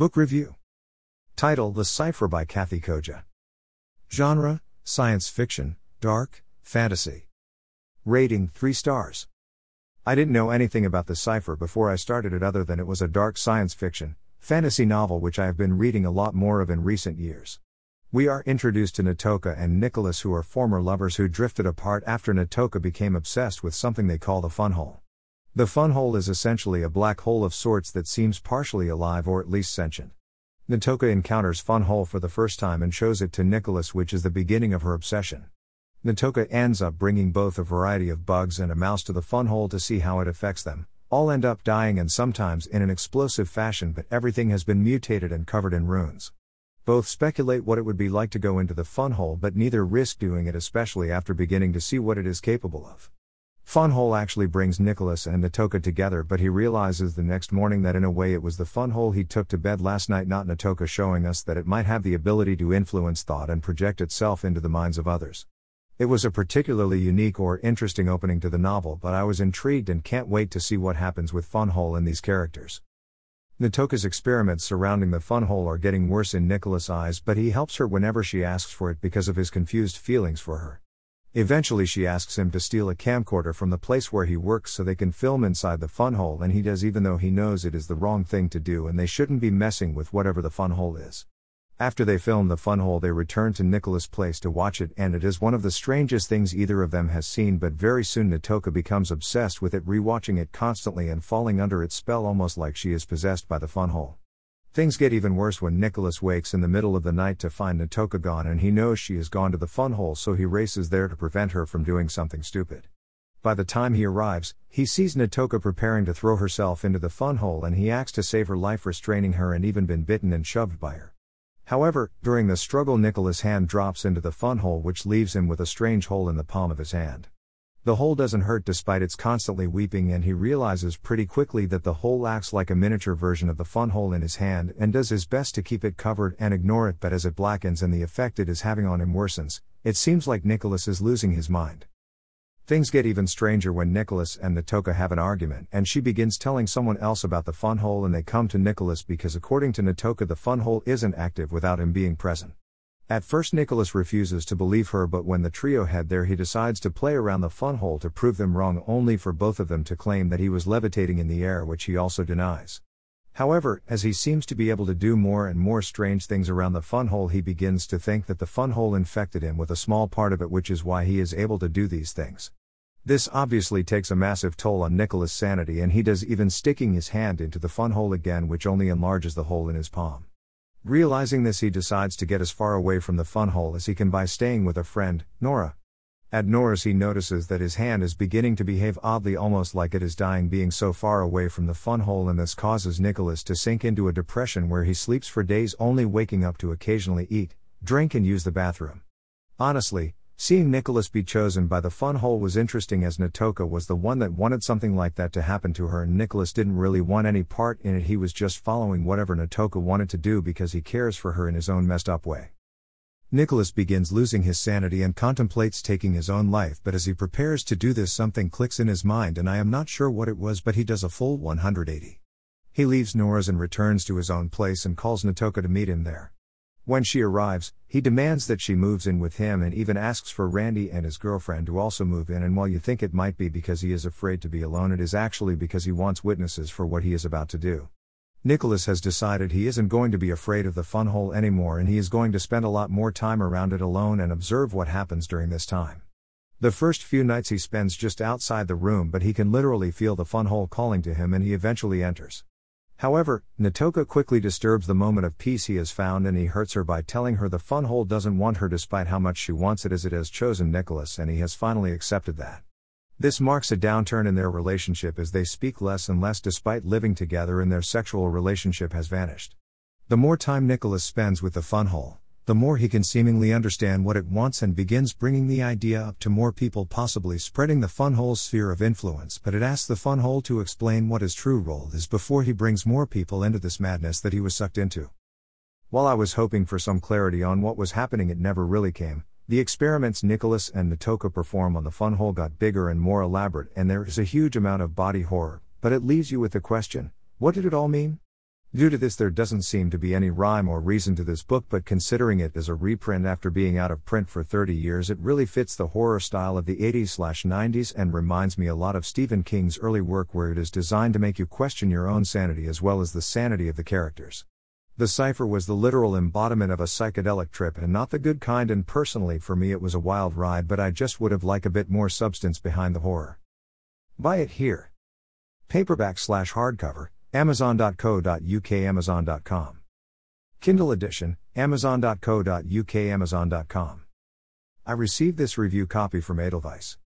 Book Review Title The Cipher by Kathe Koja. Genre Science Fiction, Dark, Fantasy. Rating 3 stars. I didn't know anything about The Cipher before I started it other than it was a dark science fiction, fantasy novel which I have been reading a lot more of in recent years. We are introduced to Natoka and Nicholas, who are former lovers who drifted apart after Natoka became obsessed with something they call the funhole. The funhole is essentially a black hole of sorts that seems partially alive or at least sentient. Natoka encounters funhole for the first time and shows it to Nicholas, which is the beginning of her obsession. Natoka ends up bringing both a variety of bugs and a mouse to the funhole to see how it affects them. All end up dying and sometimes in an explosive fashion, but everything has been mutated and covered in runes. Both speculate what it would be like to go into the funhole, but neither risk doing it, especially after beginning to see what it is capable of. Funhole actually brings Nicholas and Natoka together, but he realizes the next morning that in a way it was the funhole he took to bed last night, not Natoka, showing us that it might have the ability to influence thought and project itself into the minds of others. It was a particularly unique or interesting opening to the novel, but I was intrigued and can't wait to see what happens with Funhole and these characters. Natoka's experiments surrounding the funhole are getting worse in Nicholas' eyes, but he helps her whenever she asks for it because of his confused feelings for her. Eventually, she asks him to steal a camcorder from the place where he works so they can film inside the funhole, and he does even though he knows it is the wrong thing to do and they shouldn't be messing with whatever the funhole is. After they film the funhole, they return to Nicholas' place to watch it, and it is one of the strangest things either of them has seen. But very soon, Natoka becomes obsessed with it, rewatching it constantly and falling under its spell almost like she is possessed by the funhole. Things get even worse when Nicholas wakes in the middle of the night to find Natoka gone, and he knows she has gone to the funhole, so he races there to prevent her from doing something stupid. By the time he arrives, he sees Natoka preparing to throw herself into the funhole and he acts to save her life, restraining her and even been bitten and shoved by her. However, during the struggle, Nicholas' hand drops into the funhole, which leaves him with a strange hole in the palm of his hand. The hole doesn't hurt despite its constantly weeping, and he realizes pretty quickly that the hole acts like a miniature version of the fun hole in his hand and does his best to keep it covered and ignore it. But as it blackens and the effect it is having on him worsens, it seems like Nicholas is losing his mind. Things get even stranger when Nicholas and Natoka have an argument, and she begins telling someone else about the fun hole, and they come to Nicholas because, according to Natoka, the fun hole isn't active without him being present. At first, Nicholas refuses to believe her, but when the trio head there, he decides to play around the funhole to prove them wrong, only for both of them to claim that he was levitating in the air, which he also denies. However, as he seems to be able to do more and more strange things around the funhole, he begins to think that the funhole infected him with a small part of it, which is why he is able to do these things. This obviously takes a massive toll on Nicholas' sanity, and he does even sticking his hand into the fun hole again, which only enlarges the hole in his palm. Realizing this, he decides to get as far away from the fun hole as he can by staying with a friend, Nora. At Nora's, he notices that his hand is beginning to behave oddly, almost like it is dying, being so far away from the fun hole, and this causes Nicholas to sink into a depression where he sleeps for days, only waking up to occasionally eat, drink, and use the bathroom. Honestly, Seeing Nicholas be chosen by the fun hole was interesting as Natoka was the one that wanted something like that to happen to her and Nicholas didn't really want any part in it. He was just following whatever Natoka wanted to do because he cares for her in his own messed up way. Nicholas begins losing his sanity and contemplates taking his own life, but as he prepares to do this, something clicks in his mind, and I am not sure what it was, but he does a full 180. He leaves Nora's and returns to his own place and calls Natoka to meet him there. When she arrives, he demands that she moves in with him and even asks for Randy and his girlfriend to also move in. And while you think it might be because he is afraid to be alone, it is actually because he wants witnesses for what he is about to do. Nicholas has decided he isn't going to be afraid of the fun hole anymore and he is going to spend a lot more time around it alone and observe what happens during this time. The first few nights he spends just outside the room, but he can literally feel the fun hole calling to him and he eventually enters. However, Natoka quickly disturbs the moment of peace he has found and he hurts her by telling her the funhole doesn't want her despite how much she wants it as it has chosen Nicholas and he has finally accepted that. This marks a downturn in their relationship as they speak less and less despite living together and their sexual relationship has vanished. The more time Nicholas spends with the funhole, the more he can seemingly understand what it wants and begins bringing the idea up to more people, possibly spreading the funhole's sphere of influence. But it asks the funhole to explain what his true role is before he brings more people into this madness that he was sucked into. While I was hoping for some clarity on what was happening, it never really came. The experiments Nicholas and Natoka perform on the funhole got bigger and more elaborate, and there is a huge amount of body horror, but it leaves you with the question what did it all mean? Due to this, there doesn't seem to be any rhyme or reason to this book, but considering it as a reprint after being out of print for 30 years, it really fits the horror style of the 80s 90s and reminds me a lot of Stephen King's early work, where it is designed to make you question your own sanity as well as the sanity of the characters. The cipher was the literal embodiment of a psychedelic trip and not the good kind, and personally for me it was a wild ride, but I just would have liked a bit more substance behind the horror. Buy it here. Paperback slash hardcover, Amazon.co.uk, Amazon.com. Kindle edition, Amazon.co.uk, Amazon.com. I received this review copy from Edelweiss.